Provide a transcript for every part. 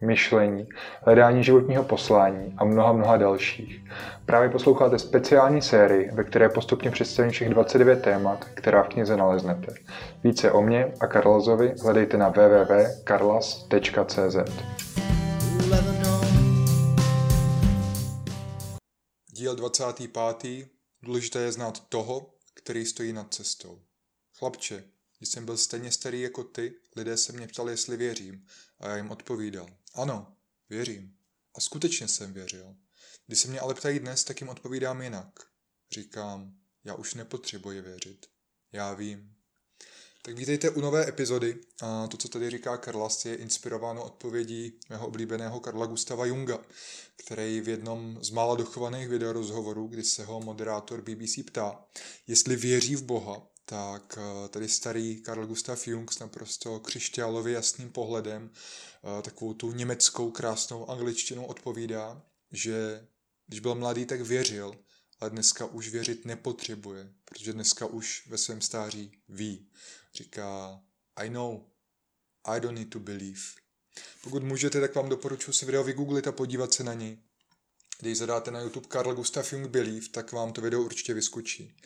myšlení, hledání životního poslání a mnoha, mnoha dalších. Právě posloucháte speciální sérii, ve které postupně představím všech 29 témat, která v knize naleznete. Více o mě a Karlazovi hledejte na www.karlas.cz. Díl 25. Důležité je znát toho, který stojí nad cestou. Chlapče, když jsem byl stejně starý jako ty, lidé se mě ptali, jestli věřím, a já jim odpovídal. Ano, věřím. A skutečně jsem věřil. Když se mě ale ptají dnes, tak jim odpovídám jinak. Říkám, já už nepotřebuji věřit. Já vím. Tak vítejte u nové epizody. A to, co tady říká Karlas, je inspirováno odpovědí mého oblíbeného Karla Gustava Junga, který v jednom z mála dochovaných videorozhovorů, kdy se ho moderátor BBC ptá, jestli věří v Boha, tak eh, tady starý Karl Gustav Jung s naprosto křišťálově jasným pohledem, eh, takovou tu německou krásnou angličtinou odpovídá, že když byl mladý, tak věřil, ale dneska už věřit nepotřebuje, protože dneska už ve svém stáří ví. Říká, I know, I don't need to believe. Pokud můžete, tak vám doporučuji si video vygooglit a podívat se na něj. Když zadáte na YouTube Karl Gustav Jung Believe, tak vám to video určitě vyskočí.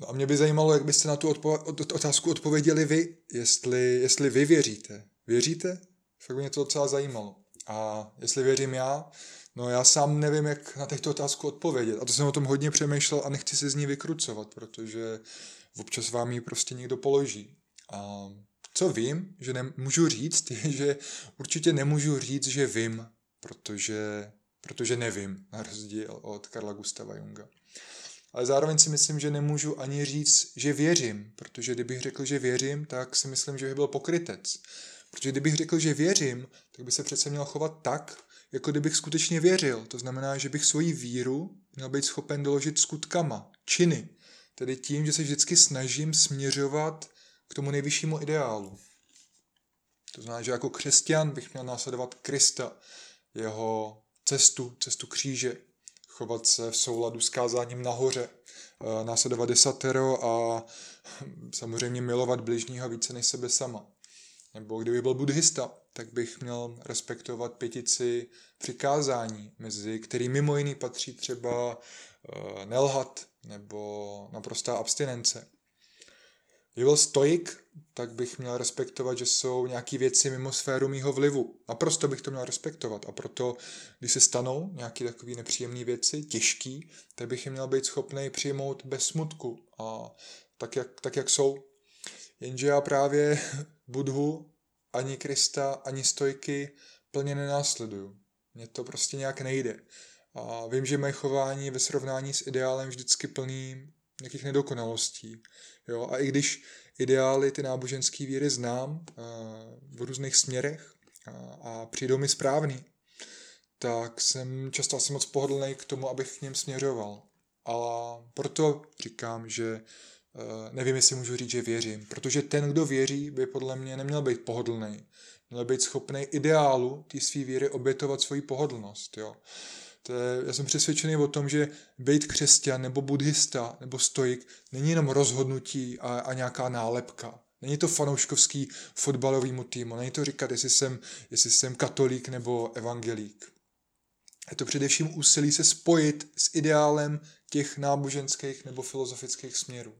No a mě by zajímalo, jak byste na tu odpo- otázku odpověděli vy, jestli, jestli vy věříte. Věříte? Fakt by mě to docela zajímalo. A jestli věřím já, no já sám nevím, jak na těchto otázku odpovědět. A to jsem o tom hodně přemýšlel a nechci se z ní vykrucovat, protože občas vám ji prostě někdo položí. A co vím, že nemůžu říct, je, že určitě nemůžu říct, že vím, protože, protože nevím, na rozdíl od Karla Gustava Junga ale zároveň si myslím, že nemůžu ani říct, že věřím, protože kdybych řekl, že věřím, tak si myslím, že bych byl pokrytec. Protože kdybych řekl, že věřím, tak by se přece měl chovat tak, jako kdybych skutečně věřil. To znamená, že bych svoji víru měl být schopen doložit skutkama, činy. Tedy tím, že se vždycky snažím směřovat k tomu nejvyššímu ideálu. To znamená, že jako křesťan bych měl následovat Krista, jeho cestu, cestu kříže, chovat se v souladu s kázáním nahoře, eh, následovat desatero a samozřejmě milovat bližního více než sebe sama. Nebo kdyby byl buddhista, tak bych měl respektovat pětici přikázání, mezi který mimo jiný patří třeba eh, nelhat nebo naprostá abstinence. Kdyby byl stoik, tak bych měl respektovat, že jsou nějaké věci mimo sféru mýho vlivu. Naprosto bych to měl respektovat. A proto, když se stanou nějaké takové nepříjemné věci, těžký, tak bych je měl být schopný přijmout bez smutku a tak jak, tak, jak jsou. Jenže já právě Budhu, ani Krista, ani stojky plně nenásleduju. Mně to prostě nějak nejde. A vím, že moje chování ve srovnání s ideálem vždycky plný nějakých nedokonalostí. Jo? A i když ideály ty náboženské víry znám uh, v různých směrech a, a přijdou mi správný, tak jsem často asi moc pohodlný k tomu, abych k něm směřoval. A proto říkám, že uh, nevím, jestli můžu říct, že věřím, protože ten, kdo věří, by podle mě neměl být pohodlný. Měl být schopný ideálu té své víry obětovat svoji pohodlnost. Jo. To je, já jsem přesvědčený o tom, že být křesťan nebo buddhista nebo stoik není jenom rozhodnutí a, a nějaká nálepka. Není to fanouškovský fotbalovýmu týmu, není to říkat, jestli jsem, jestli jsem katolík nebo evangelík. Je to především úsilí se spojit s ideálem těch náboženských nebo filozofických směrů.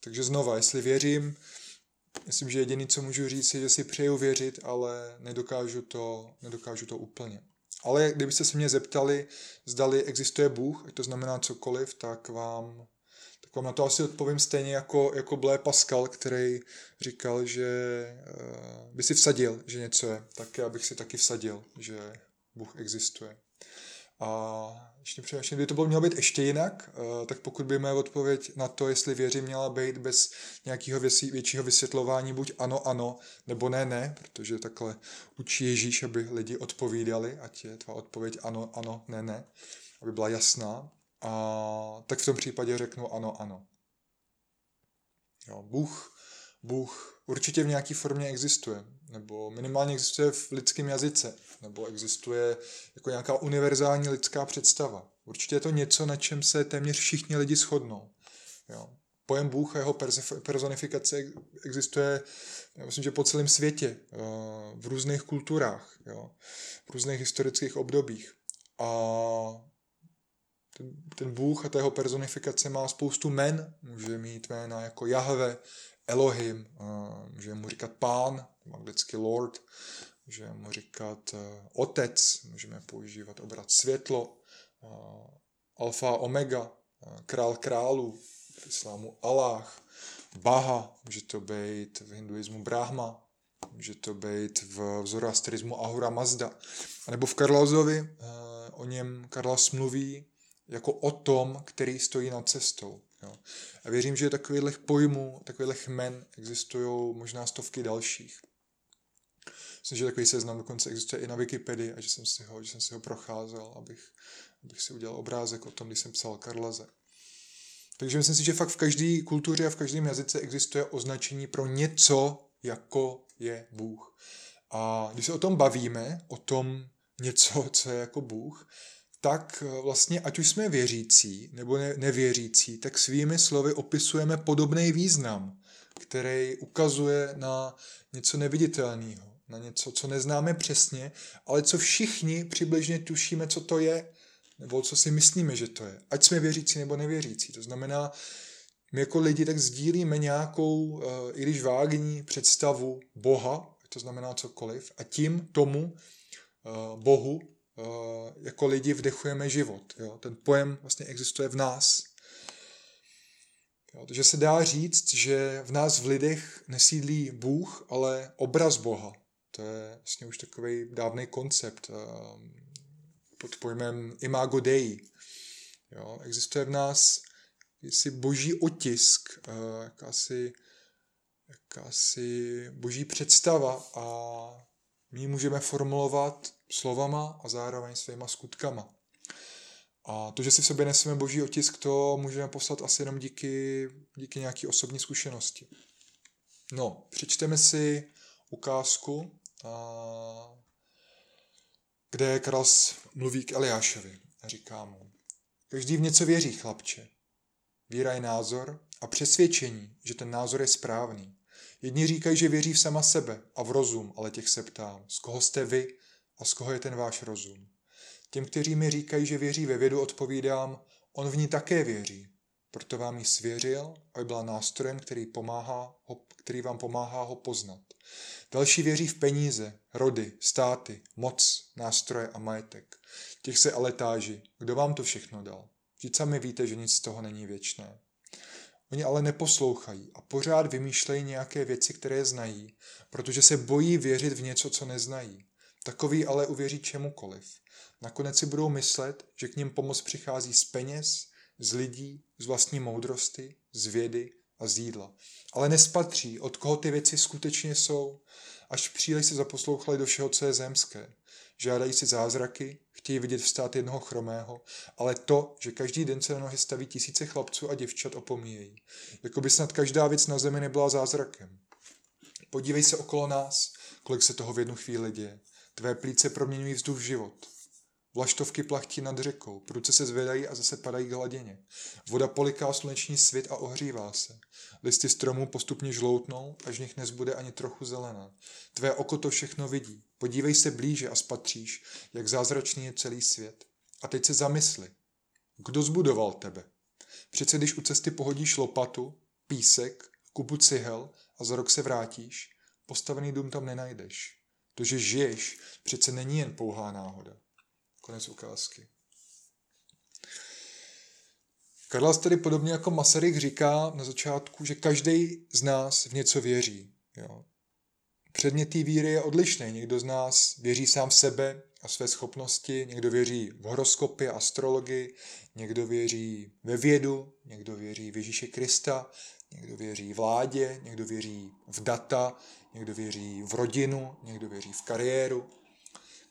Takže znova, jestli věřím, myslím, že jediný, co můžu říct, je, že si přeju věřit, ale nedokážu to, nedokážu to úplně. Ale kdybyste se mě zeptali, zdali existuje Bůh, to znamená cokoliv, tak vám, tak vám na to asi odpovím stejně jako, jako Blé Pascal, který říkal, že uh, by si vsadil, že něco je. Tak já bych si taky vsadil, že Bůh existuje. A ještě přemýšlím, kdyby to bylo mělo být ještě jinak, eh, tak pokud by moje odpověď na to, jestli věřím, měla být bez nějakého většího vysvětlování, buď ano, ano, nebo ne, ne, protože takhle učí Ježíš, aby lidi odpovídali, ať je tvá odpověď ano, ano, ne, ne, aby byla jasná, a tak v tom případě řeknu ano, ano. Jo, Bůh, Bůh určitě v nějaké formě existuje, nebo minimálně existuje v lidském jazyce, nebo existuje jako nějaká univerzální lidská představa. Určitě je to něco, na čem se téměř všichni lidi shodnou. Jo. Pojem Bůh a jeho personifikace existuje, já myslím, že po celém světě, eh, v různých kulturách, jo, v různých historických obdobích. A ten, Bůh a ta jeho personifikace má spoustu men. Může mít jména jako Jahve, Elohim, může mu říkat pán, anglicky Lord, může mu říkat e, otec, můžeme používat obrat světlo, alfa, omega, král králů, v islámu Allah, Baha, může to být v hinduismu Brahma, může to být v zoroastrismu Ahura Mazda. Nebo v Karlazovi, e, o něm Karlas mluví jako o tom, který stojí nad cestou. Jo. A věřím, že takových pojmů, takových men existují možná stovky dalších. Myslím, že takový seznam dokonce existuje i na Wikipedii a že jsem si ho, že jsem si ho procházel, abych, abych si udělal obrázek o tom, když jsem psal Karlaze. Takže myslím si, že fakt v každé kultuře a v každém jazyce existuje označení pro něco, jako je Bůh. A když se o tom bavíme, o tom něco, co je jako Bůh, tak eh, vlastně ať už jsme věřící nebo ne, nevěřící, tak svými slovy opisujeme podobný význam, který ukazuje na něco neviditelného, na něco, co neznáme přesně, ale co všichni přibližně tušíme, co to je, nebo co si myslíme, že to je. Ať jsme věřící nebo nevěřící. To znamená, my jako lidi tak sdílíme nějakou, eh, i když vágní představu Boha, to znamená cokoliv, a tím tomu eh, Bohu jako lidi vdechujeme život. Jo? Ten pojem vlastně existuje v nás. Jo? Takže se dá říct, že v nás v lidech nesídlí Bůh, ale obraz Boha. To je vlastně už takový dávný koncept eh, pod pojmem imago Dei. Jo? Existuje v nás jsi boží otisk, eh, jakási, jakási boží představa a my můžeme formulovat slovama a zároveň svýma skutkama. A to, že si v sobě neseme boží otisk, to můžeme poslat asi jenom díky, díky nějaké osobní zkušenosti. No, přečteme si ukázku, a, kde Kras mluví k Eliášovi a říká mu, každý v něco věří, chlapče. Víra je názor a přesvědčení, že ten názor je správný. Jedni říkají, že věří v sama sebe a v rozum, ale těch se ptám, z koho jste vy a z koho je ten váš rozum? Těm, kteří mi říkají, že věří ve vědu, odpovídám, on v ní také věří. Proto vám ji svěřil, aby byla nástrojem, který, pomáhá ho, který vám pomáhá ho poznat. Další věří v peníze, rody, státy, moc, nástroje a majetek. Těch se ale táží, kdo vám to všechno dal. Vždyť sami víte, že nic z toho není věčné. Oni ale neposlouchají a pořád vymýšlejí nějaké věci, které znají, protože se bojí věřit v něco, co neznají. Takový ale uvěří čemukoliv. Nakonec si budou myslet, že k ním pomoc přichází z peněz, z lidí, z vlastní moudrosti, z vědy a z jídla. Ale nespatří, od koho ty věci skutečně jsou, až příliš se zaposlouchali do všeho, co je zemské. Žádají si zázraky, chtějí vidět vstát jednoho chromého, ale to, že každý den se na nohy staví tisíce chlapců a děvčat, opomíjejí. Jako by snad každá věc na zemi nebyla zázrakem. Podívej se okolo nás, kolik se toho v jednu chvíli děje. Tvé plíce proměňují vzduch v život. Vlaštovky plachtí nad řekou, pruce se zvedají a zase padají k hladině. Voda poliká sluneční svět a ohřívá se. Listy stromů postupně žloutnou, až v nich nezbude ani trochu zelená. Tvé oko to všechno vidí. Podívej se blíže a spatříš, jak zázračný je celý svět. A teď se zamysli. Kdo zbudoval tebe? Přece když u cesty pohodíš lopatu, písek, kupu cihel a za rok se vrátíš, postavený dům tam nenajdeš. To, že žiješ, přece není jen pouhá náhoda. Konec ukázky. Karlas tedy podobně jako Masaryk říká na začátku, že každý z nás v něco věří. Jo. Předmět té víry je odlišný. Někdo z nás věří sám v sebe a své schopnosti, někdo věří v horoskopy, astrologii, někdo věří ve vědu, někdo věří v Ježíše Krista, někdo věří vládě, někdo věří v data, někdo věří v rodinu, někdo věří v kariéru.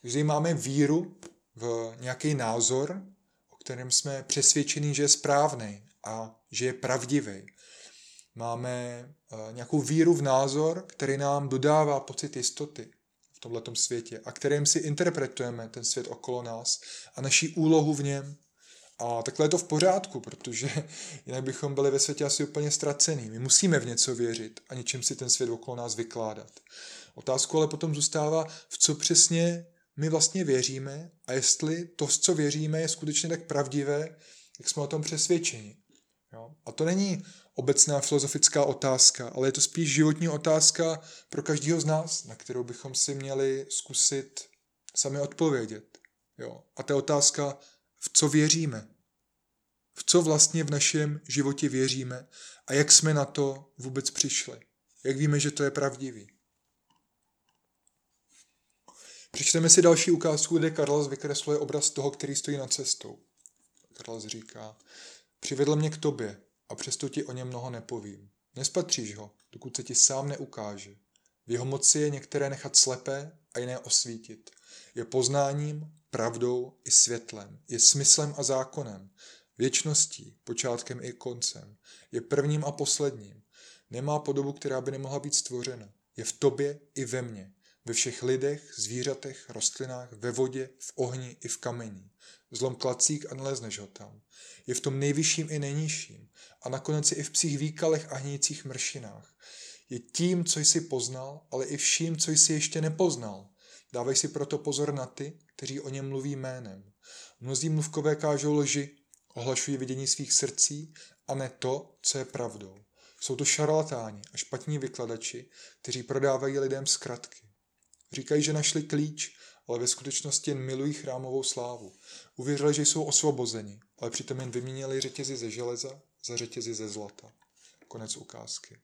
Každý máme víru v nějaký názor, o kterém jsme přesvědčení, že je správný a že je pravdivý. máme uh, nějakou víru v názor, který nám dodává pocit jistoty v tomto světě a kterým si interpretujeme ten svět okolo nás a naší úlohu v něm. A takhle je to v pořádku, protože jinak bychom byli ve světě asi úplně ztracený. My musíme v něco věřit a něčím si ten svět okolo nás vykládat. Otázku ale potom zůstává, v co přesně my vlastně věříme a jestli to, v co věříme, je skutečně tak pravdivé, jak jsme o tom přesvědčeni. Jo? A to není obecná filozofická otázka, ale je to spíš životní otázka pro každého z nás, na kterou bychom si měli zkusit sami odpovědět. Jo? A ta otázka, v co věříme. V co vlastně v našem životě věříme a jak jsme na to vůbec přišli. Jak víme, že to je pravdivý. Přečteme si další ukázku, kde Karlas vykresluje obraz toho, který stojí nad cestou. Karlas říká, přivedl mě k tobě a přesto ti o něm mnoho nepovím. Nespatříš ho, dokud se ti sám neukáže. V jeho moci je některé nechat slepé a jiné osvítit. Je poznáním, pravdou i světlem. Je smyslem a zákonem. Věčností, počátkem i koncem. Je prvním a posledním. Nemá podobu, která by nemohla být stvořena. Je v tobě i ve mně. Ve všech lidech, zvířatech, rostlinách, ve vodě, v ohni i v kamení. Zlom klacík a nalezneš ho tam. Je v tom nejvyšším i nejnižším. A nakonec i v psích výkalech a hnících mršinách. Je tím, co jsi poznal, ale i vším, co jsi ještě nepoznal. Dávej si proto pozor na ty, kteří o něm mluví jménem. Mnozí mluvkové kážou lži, ohlašují vidění svých srdcí a ne to, co je pravdou. Jsou to šarlatáni a špatní vykladači, kteří prodávají lidem zkratky. Říkají, že našli klíč, ale ve skutečnosti jen milují chrámovou slávu. Uvěřili, že jsou osvobozeni, ale přitom jen vyměnili řetězy ze železa za řetězy ze zlata. Konec ukázky.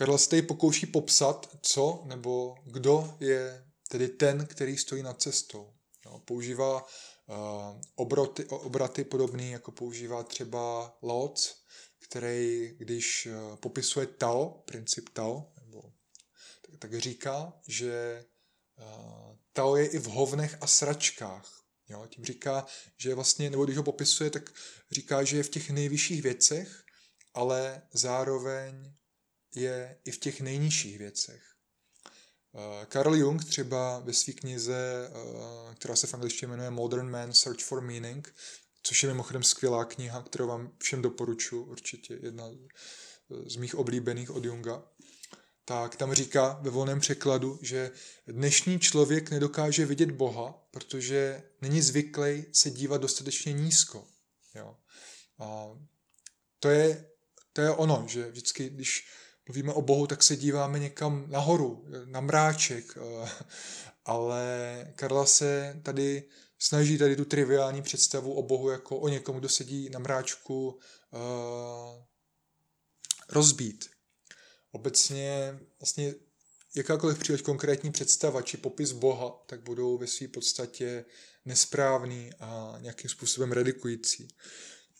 Karl se tady pokouší popsat, co nebo kdo je tedy ten, který stojí nad cestou. Jo, používá uh, obroty, obraty podobný, jako používá třeba Laoc, který, když uh, popisuje Tao, princip Tao, nebo, tak, tak říká, že uh, Tao je i v hovnech a sračkách. Jo, tím říká, že vlastně, nebo když ho popisuje, tak říká, že je v těch nejvyšších věcech, ale zároveň je i v těch nejnižších věcech. Eh, Carl Jung třeba ve své knize, eh, která se v angličtině jmenuje Modern Man Search for Meaning, což je mimochodem skvělá kniha, kterou vám všem doporučuji, určitě jedna z mých oblíbených od Junga, tak tam říká ve volném překladu, že dnešní člověk nedokáže vidět Boha, protože není zvyklý se dívat dostatečně nízko. Jo. A to je, to je ono, že vždycky, když mluvíme o Bohu, tak se díváme někam nahoru, na mráček, eh, ale Karla se tady snaží tady tu triviální představu o Bohu jako o někom, kdo sedí na mráčku uh, rozbít. Obecně vlastně jakákoliv příliš konkrétní představa či popis Boha, tak budou ve své podstatě nesprávný a nějakým způsobem redikující.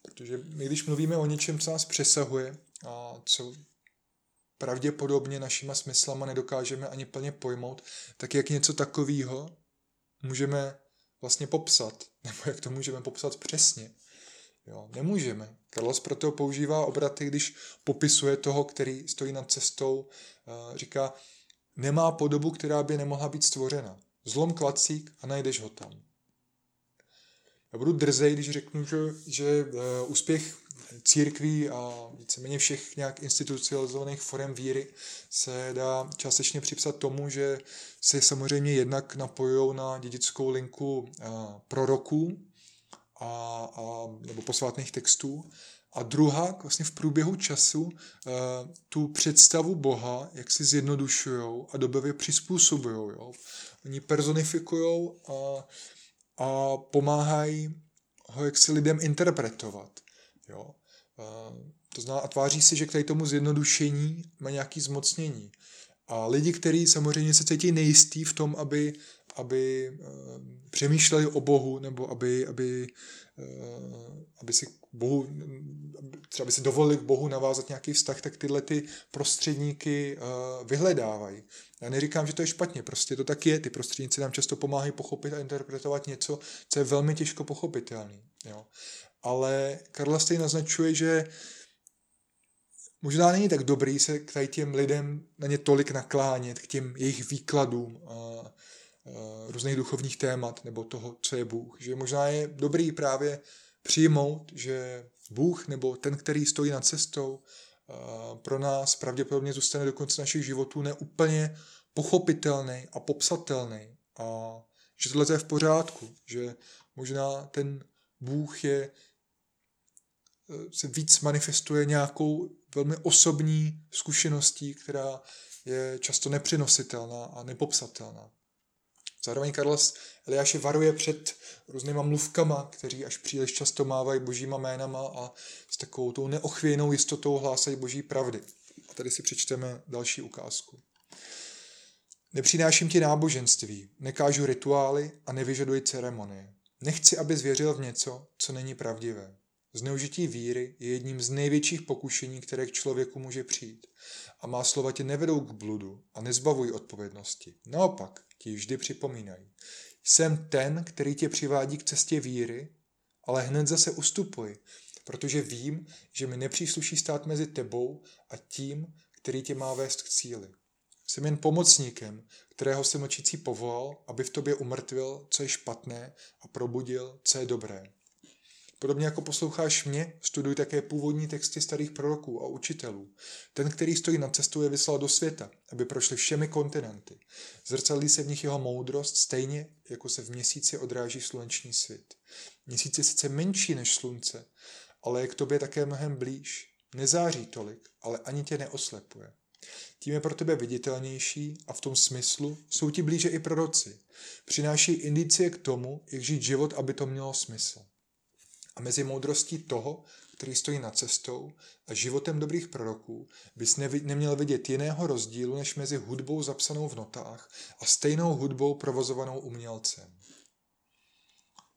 Protože my, když mluvíme o něčem, co nás přesahuje a co pravděpodobně našima smyslama nedokážeme ani plně pojmout, tak jak něco takového můžeme vlastně popsat, nebo jak to můžeme popsat přesně. Jo, nemůžeme. Carlos proto používá obraty, když popisuje toho, který stojí nad cestou, říká, nemá podobu, která by nemohla být stvořena. Zlom klacík a najdeš ho tam. Já budu drzej, když řeknu, že, že e, úspěch církví a víceméně všech nějak institucionalizovaných forem víry se dá částečně připsat tomu, že se samozřejmě jednak napojují na dědickou linku proroků a, a, nebo posvátných textů a druhá vlastně v průběhu času uh, tu představu Boha jak si zjednodušují a dobově přizpůsobují. Oni personifikují a, a pomáhají ho jak si lidem interpretovat. Jo. To znamená, a tváří si, že k tady tomu zjednodušení má nějaký zmocnění. A lidi, kteří samozřejmě se cítí nejistý v tom, aby, aby uh, přemýšleli o Bohu, nebo aby, aby, uh, aby si Bohu, třeba by si dovolili k Bohu navázat nějaký vztah, tak tyhle ty prostředníky uh, vyhledávají. Já neříkám, že to je špatně, prostě to tak je. Ty prostředníci nám často pomáhají pochopit a interpretovat něco, co je velmi těžko pochopitelné. Jo. Ale Karla Stej naznačuje, že možná není tak dobrý se k těm lidem na ně tolik naklánět, k těm jejich výkladům a, a různých duchovních témat nebo toho, co je Bůh. Že možná je dobrý právě přijmout, že Bůh nebo ten, který stojí nad cestou, pro nás pravděpodobně zůstane do konce našich životů neúplně pochopitelný a popsatelný. A že tohle je v pořádku, že možná ten Bůh je, se víc manifestuje nějakou velmi osobní zkušeností, která je často nepřenositelná a nepopsatelná. Zároveň Karlas Eliáše varuje před různýma mluvkama, kteří až příliš často mávají božíma jménama a s takovou tou neochvějnou jistotou hlásají boží pravdy. A tady si přečteme další ukázku. Nepřináším ti náboženství, nekážu rituály a nevyžaduji ceremonie. Nechci, aby zvěřil v něco, co není pravdivé. Zneužití víry je jedním z největších pokušení, které k člověku může přijít. A má slova tě nevedou k bludu a nezbavují odpovědnosti. Naopak, ti vždy připomínají. Jsem ten, který tě přivádí k cestě víry, ale hned zase ustupuji, protože vím, že mi nepřísluší stát mezi tebou a tím, který tě má vést k cíli. Jsem jen pomocníkem, kterého jsem očící povolal, aby v tobě umrtvil, co je špatné a probudil, co je dobré. Podobně jako posloucháš mě, studuj také původní texty starých proroků a učitelů. Ten, který stojí na cestu, je vyslal do světa, aby prošli všemi kontinenty. Zrcadlí se v nich jeho moudrost stejně, jako se v měsíci odráží sluneční svět. Měsíc je sice menší než slunce, ale je k tobě také mnohem blíž. Nezáří tolik, ale ani tě neoslepuje. Tím je pro tebe viditelnější a v tom smyslu jsou ti blíže i proroci. Přináší indicie k tomu, jak žít život, aby to mělo smysl. A mezi moudrostí toho, který stojí nad cestou a životem dobrých proroků, bys nevi- neměl vidět jiného rozdílu než mezi hudbou zapsanou v notách a stejnou hudbou provozovanou umělcem.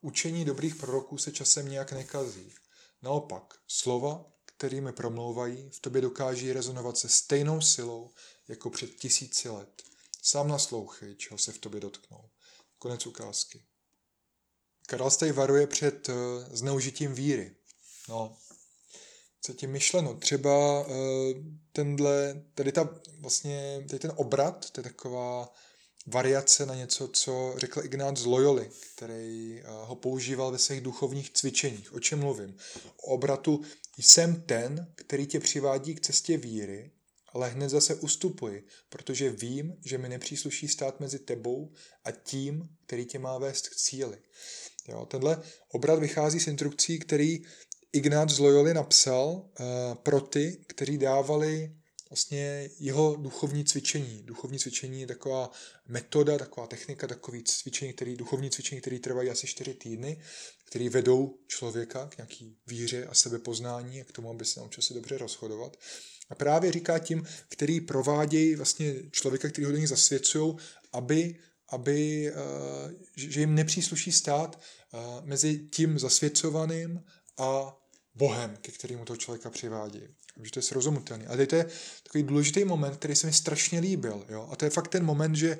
Učení dobrých proroků se časem nějak nekazí. Naopak, slova, kterými promlouvají, v tobě dokáží rezonovat se stejnou silou jako před tisíci let. Sám naslouchej, čeho se v tobě dotknou. Konec ukázky. Karel Stej varuje před uh, zneužitím víry. No, co tím myšleno? Třeba uh, tenhle, tady ta vlastně, tady ten obrat, to je taková variace na něco, co řekl Ignác z Loyoli, který uh, ho používal ve svých duchovních cvičeních. O čem mluvím? O obratu jsem ten, který tě přivádí k cestě víry, ale hned zase ustupuji, protože vím, že mi nepřísluší stát mezi tebou a tím, který tě má vést k cíli. Jo, tenhle obrat vychází z instrukcí, který Ignác z Loyoli napsal uh, pro ty, kteří dávali vlastně jeho duchovní cvičení. Duchovní cvičení je taková metoda, taková technika, takový cvičení, který, duchovní cvičení, které trvají asi 4 týdny, které vedou člověka k nějaký víře a sebepoznání a k tomu, aby se naučil se dobře rozhodovat. A právě říká tím, který provádějí vlastně člověka, který ho do nich zasvěcují, aby aby, eh, že jim nepřísluší stát eh, mezi tím zasvěcovaným a Bohem, ke kterému toho člověka přivádí. Takže to je srozumitelné. A to je takový důležitý moment, který se mi strašně líbil. Jo? A to je fakt ten moment, že,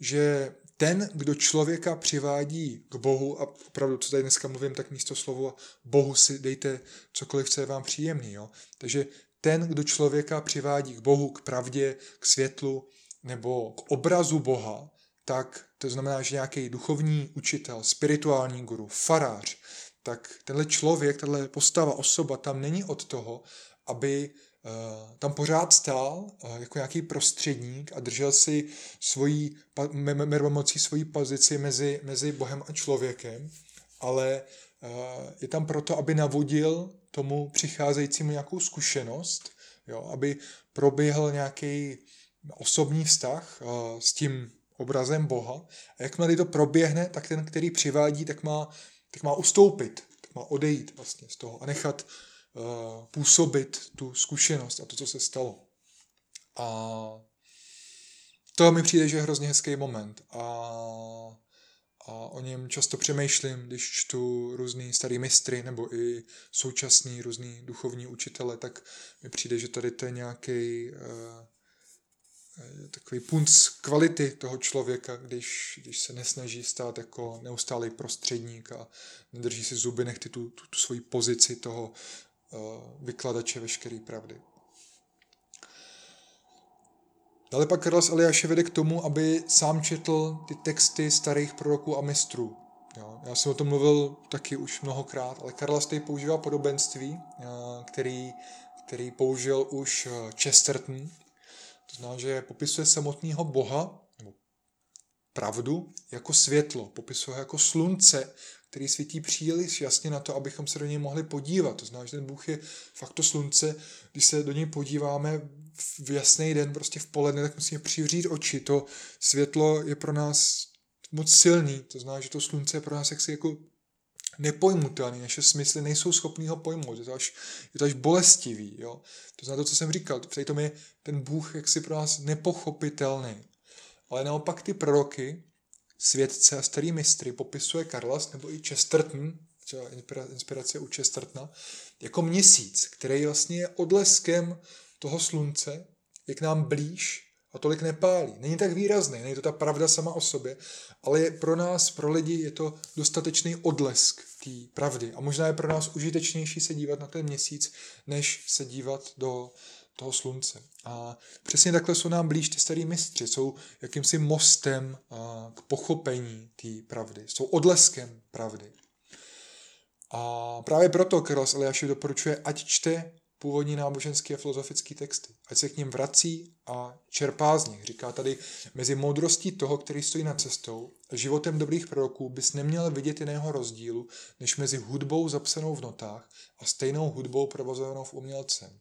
že ten, kdo člověka přivádí k Bohu, a opravdu, co tady dneska mluvím, tak místo slovo Bohu si dejte cokoliv, co je vám příjemný. Jo? Takže ten, kdo člověka přivádí k Bohu, k pravdě, k světlu nebo k obrazu Boha, tak to znamená, že nějaký duchovní učitel, spirituální guru, farář, tak tenhle člověk, tahle postava, osoba tam není od toho, aby uh, tam pořád stál uh, jako nějaký prostředník a držel si svojí, mermomocí svoji pozici mezi, mezi Bohem a člověkem, ale uh, je tam proto, aby navodil tomu přicházejícímu nějakou zkušenost, jo, aby proběhl nějaký osobní vztah s tím obrazem Boha. A jakmile to proběhne, tak ten, který přivádí, tak má, tak má ustoupit, tak má odejít vlastně z toho a nechat uh, působit tu zkušenost a to, co se stalo. A to mi přijde, že je hrozně hezký moment. A, a o něm často přemýšlím, když čtu různý starý mistry nebo i současný různý duchovní učitele, tak mi přijde, že tady to je nějaký uh, takový punc kvality toho člověka, když, když se nesnaží stát jako neustálý prostředník a nedrží si zuby nechty tu, tu, tu svoji pozici toho uh, vykladače veškeré pravdy. Dále pak Karlas Eliáše vede k tomu, aby sám četl ty texty starých proroků a mistrů. Jo, já jsem o tom mluvil taky už mnohokrát, ale Karlas tady používá podobenství, eh, který, který použil už eh, Chesterton. To znamená, že popisuje samotného Boha, nebo pravdu, jako světlo. Popisuje jako slunce, který svítí příliš jasně na to, abychom se do něj mohli podívat. To znamená, že ten Bůh je fakt to slunce, když se do něj podíváme v jasný den, prostě v poledne, tak musíme přivřít oči. To světlo je pro nás moc silný, to znamená, že to slunce je pro nás jaksi jako nepojmutelný, naše smysly nejsou schopný ho pojmout, je to až, je to až bolestivý, jo. To znamená to, co jsem říkal, v tom je ten Bůh jaksi pro nás nepochopitelný. Ale naopak ty proroky, světce a starý mistry popisuje Karlas nebo i Chesterton, třeba inspirace u Chestertona, jako měsíc, který vlastně je odleskem toho slunce, je k nám blíž a tolik nepálí. Není tak výrazný, není to ta pravda sama o sobě, ale je pro nás, pro lidi, je to dostatečný odlesk té pravdy. A možná je pro nás užitečnější se dívat na ten měsíc, než se dívat do toho slunce. A přesně takhle jsou nám blíž ty starý mistři, jsou jakýmsi mostem k pochopení té pravdy, jsou odleskem pravdy. A právě proto Karlas Eliáši doporučuje, ať čte původní náboženské a filozofické texty. Ať se k ním vrací a čerpá z nich. Říká tady, mezi moudrostí toho, který stojí nad cestou, a životem dobrých proroků bys neměl vidět jiného rozdílu, než mezi hudbou zapsanou v notách a stejnou hudbou provozovanou v umělcem.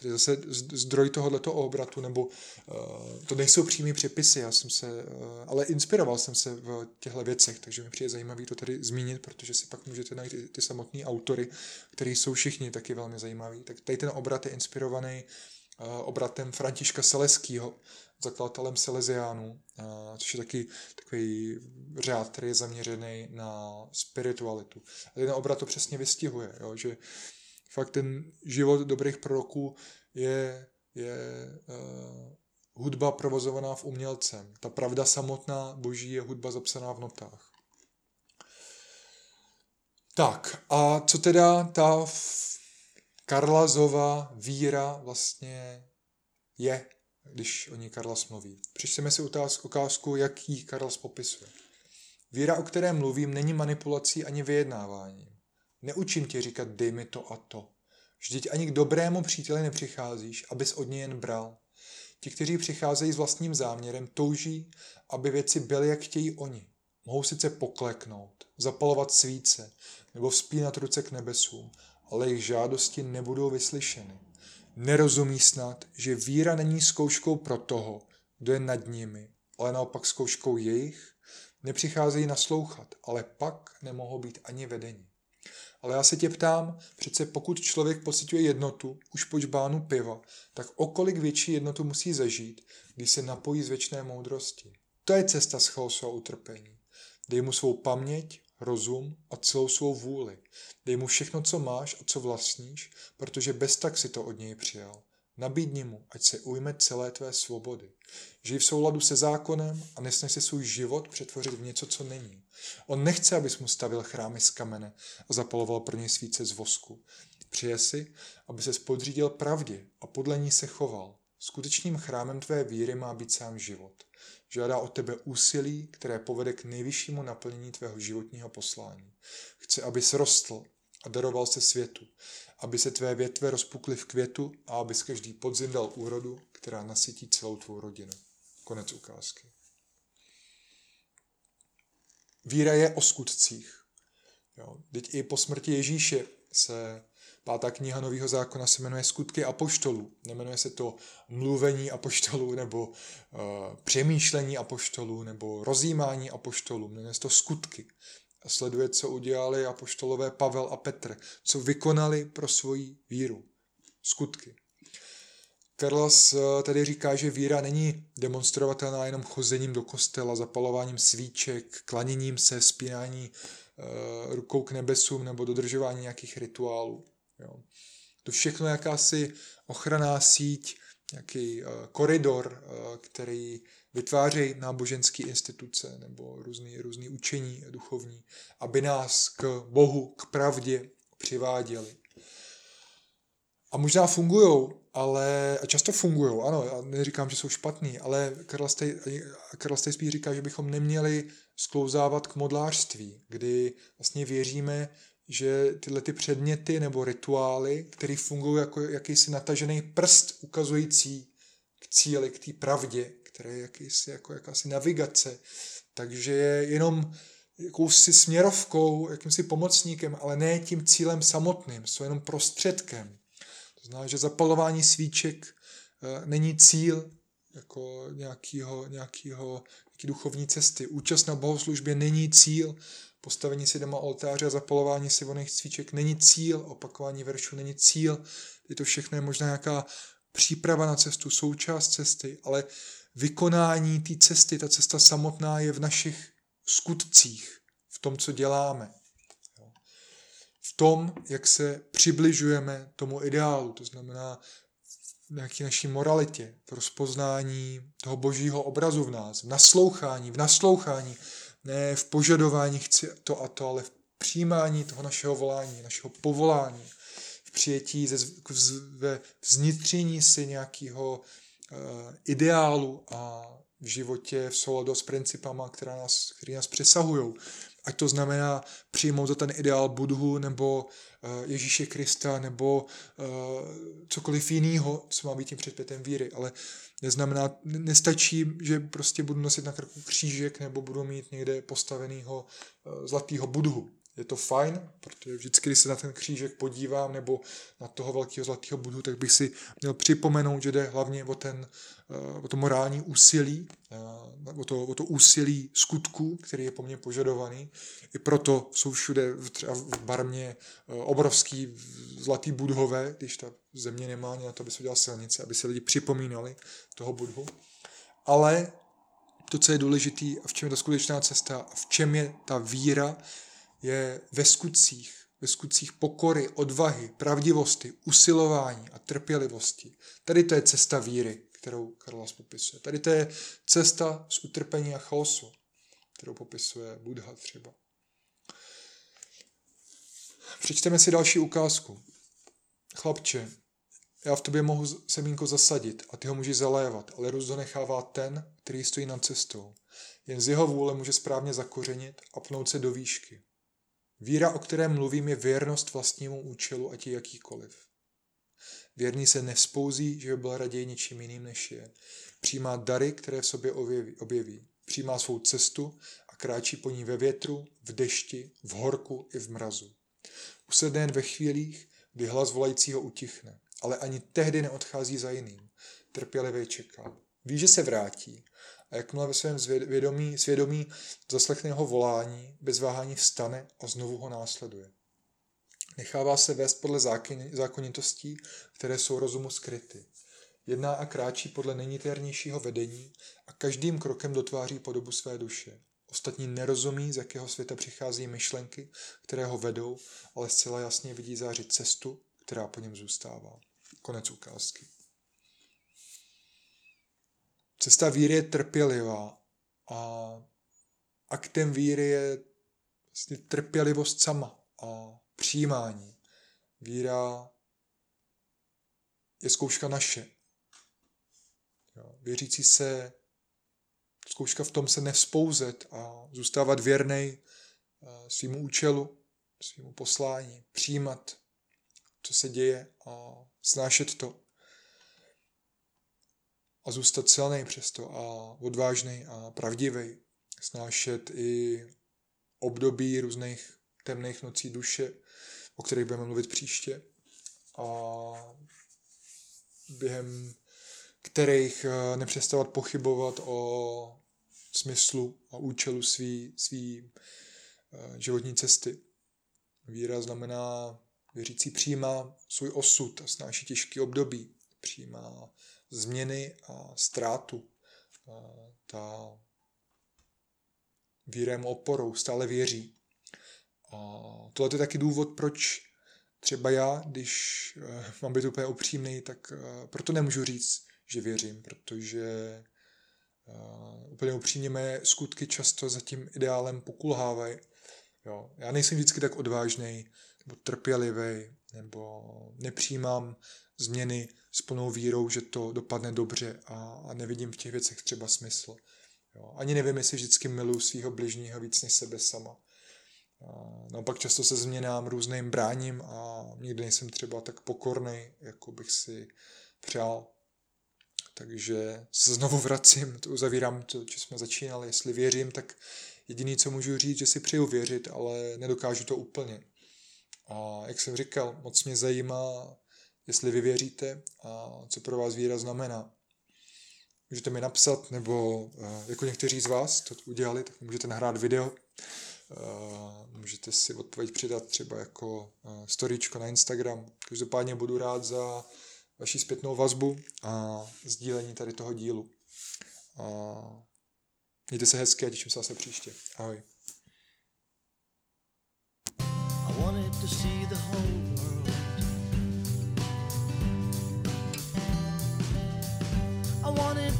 Tedy zase zdroj tohoto obratu, nebo uh, to nejsou přímé přepisy, já jsem se, uh, ale inspiroval jsem se v těchto věcech, takže mi přijde zajímavý to tady zmínit, protože si pak můžete najít ty, ty samotné autory, který jsou všichni taky velmi zajímaví. Tak tady ten obrat je inspirovaný uh, obratem Františka Seleskýho, zakladatelem Salesiánů, což je taky takový řád, který je zaměřený na spiritualitu. A ten obrat to přesně vystihuje, jo, že fakt ten život dobrých proroků je, je uh, hudba provozovaná v umělcem. Ta pravda samotná boží je hudba zapsaná v notách. Tak a co teda ta Karlazova víra vlastně je, když o ní Karlas mluví. Přečteme si ukázku, jak ji Karlas popisuje. Víra, o které mluvím, není manipulací ani vyjednávání. Neučím tě říkat, dej mi to a to. Vždyť ani k dobrému příteli nepřicházíš, abys od něj jen bral. Ti, kteří přicházejí s vlastním záměrem, touží, aby věci byly, jak chtějí oni. Mohou sice pokleknout, zapalovat svíce nebo vzpínat ruce k nebesům, ale jejich žádosti nebudou vyslyšeny. Nerozumí snad, že víra není zkouškou pro toho, kdo je nad nimi, ale naopak zkouškou jejich, nepřicházejí naslouchat, ale pak nemohou být ani vedeni. Ale já se tě ptám, přece pokud člověk pocituje jednotu už po žbánu piva, tak o kolik větší jednotu musí zažít, když se napojí z věčné moudrosti. To je cesta z chaosu a utrpení. Dej mu svou paměť, rozum a celou svou vůli. Dej mu všechno, co máš a co vlastníš, protože bez tak si to od něj přijal. Nabídni mu, ať se ujme celé tvé svobody. Žij v souladu se zákonem a nesneš si svůj život přetvořit v něco, co není. On nechce, abys mu stavil chrámy z kamene a zapaloval pro něj svíce z vosku. Přeje si, aby se podřídil pravdě a podle ní se choval. Skutečným chrámem tvé víry má být sám život. Žádá od tebe úsilí, které povede k nejvyššímu naplnění tvého životního poslání. Chce, abys rostl a daroval se světu, aby se tvé větve rozpukly v květu a abys každý podzim dal úrodu, která nasytí celou tvou rodinu. Konec ukázky. Víra je o skutcích. Jo. Teď i po smrti Ježíše se pátá kniha Nového zákona se jmenuje Skutky apoštolů. Nemenuje se to mluvení apoštolů nebo uh, přemýšlení apoštolů nebo rozjímání apoštolů. Jmenuje se to skutky. Sleduje, co udělali apoštolové Pavel a Petr, co vykonali pro svoji víru. Skutky. Karlas eh, tady říká, že víra není demonstrovatelná jenom chozením do kostela, zapalováním svíček, klaněním se, spínání uh, rukou k nebesům nebo dodržování nějakých rituálů. Jo. To všechno je jakási ochranná síť nějaký koridor, který vytvářejí náboženské instituce nebo různý, různý učení duchovní, aby nás k Bohu, k pravdě přiváděli. A možná fungují, ale a často fungují, ano, já neříkám, že jsou špatný, ale Karl Stej spíš říká, že bychom neměli sklouzávat k modlářství, kdy vlastně věříme, že tyhle ty předměty nebo rituály, které fungují jako jakýsi natažený prst ukazující k cíli, k té pravdě, které je jakýsi, jako jakási navigace, takže je jenom jakousi směrovkou, jakýmsi pomocníkem, ale ne tím cílem samotným, jsou jenom prostředkem. To znamená, že zapalování svíček eh, není cíl jako nějakýho, nějakýho, nějaký duchovní cesty. Účast na bohoslužbě není cíl, postavení si doma oltáře a zapalování si voných svíček není cíl, opakování veršů není cíl. Je to všechno možná nějaká příprava na cestu, součást cesty, ale vykonání té cesty, ta cesta samotná je v našich skutcích, v tom, co děláme. V tom, jak se přibližujeme tomu ideálu, to znamená v nějaké naší moralitě, v rozpoznání toho božího obrazu v nás, v naslouchání, v naslouchání, ne v požadování chci to a to, ale v přijímání toho našeho volání, našeho povolání, přijetí, ve vznitření si nějakého Eh, ideálu a v životě v souladu s principama, která nás, které nás přesahují. Ať to znamená přijmout za ten ideál Budhu nebo eh, Ježíše Krista nebo eh, cokoliv jiného, co má být tím předpětem víry. Ale neznamená, nestačí, že prostě budu nosit na krku křížek nebo budu mít někde postavenýho zlatého Budhu je to fajn, protože vždycky, když se na ten křížek podívám nebo na toho velkého zlatého budu, tak bych si měl připomenout, že jde hlavně o, ten, eh, o to morální úsilí, eh, o to, o to úsilí skutku, který je po mně požadovaný. I proto jsou všude třeba v Barmě eh, obrovský zlatý budhové, když ta země nemá ani na to, aby se udělal silnice, aby se lidi připomínali toho budhu. Ale to, co je důležité a v čem je ta skutečná cesta a v čem je ta víra, je ve skutcích, ve skutcích pokory, odvahy, pravdivosti, usilování a trpělivosti. Tady to je cesta víry, kterou Karlas popisuje. Tady to je cesta z utrpení a chaosu, kterou popisuje Buddha třeba. Přečteme si další ukázku. Chlapče, já v tobě mohu semínko zasadit a ty ho můžeš zalévat, ale růst nechává ten, který stojí nad cestou. Jen z jeho vůle může správně zakořenit a pnout se do výšky. Víra, o které mluvím, je věrnost vlastnímu účelu, ať je jakýkoliv. Věrný se nevzpouzí, že by byl raději něčím jiným než je. Přijímá dary, které v sobě objeví. Přijímá svou cestu a kráčí po ní ve větru, v dešti, v horku i v mrazu. Usedne jen ve chvílích, kdy hlas volajícího utichne, ale ani tehdy neodchází za jiným. Trpělivě čeká. Ví, že se vrátí a jakmile ve svém svědomí, svědomí zaslechne jeho volání, bez váhání vstane a znovu ho následuje. Nechává se vést podle zákonitostí, které jsou rozumu skryty. Jedná a kráčí podle nejniternějšího vedení a každým krokem dotváří podobu své duše. Ostatní nerozumí, z jakého světa přichází myšlenky, které ho vedou, ale zcela jasně vidí zářit cestu, která po něm zůstává. Konec ukázky. Cesta víry je trpělivá a aktem víry je vlastně trpělivost sama a přijímání. Víra je zkouška naše. Věřící se, zkouška v tom se nevzpouzet a zůstávat věrný eh, svýmu účelu, svýmu poslání, přijímat, co se děje a snášet to a zůstat silný přesto a odvážný a pravdivý. Snášet i období různých temných nocí duše, o kterých budeme mluvit příště. A během kterých eh, nepřestávat pochybovat o smyslu a účelu svý, svý eh, životní cesty. Víra znamená, věřící přijímá svůj osud a snáší těžký období. Přijímá změny a ztrátu. Ta víra mu oporou, stále věří. A tohle je taky důvod, proč třeba já, když eh, mám být úplně upřímný, tak eh, proto nemůžu říct, že věřím, protože uh, úplně upřímně mé skutky často za tím ideálem pokulhávají. Jo. Já nejsem vždycky tak odvážný nebo trpělivý, nebo nepřijímám změny s plnou vírou, že to dopadne dobře a, a nevidím v těch věcech třeba smysl. Jo. Ani nevím, jestli vždycky miluji svého bližního víc než sebe sama. No pak často se změnám různým bráním a nikdy nejsem třeba tak pokorný, jako bych si přál. Takže se znovu vracím, to uzavírám to, co jsme začínali. Jestli věřím, tak jediný, co můžu říct, že si přeju věřit, ale nedokážu to úplně. A jak jsem říkal, moc mě zajímá, jestli vy věříte a co pro vás víra znamená. Můžete mi napsat, nebo eh, jako někteří z vás to udělali, tak můžete nahrát video. Eh, můžete si odpověď přidat třeba jako eh, storíčko na Instagram. Každopádně budu rád za vaši zpětnou vazbu a sdílení tady toho dílu. A mějte se hezky a těším se zase příště. Ahoj. I wanted to see the whole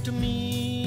to me.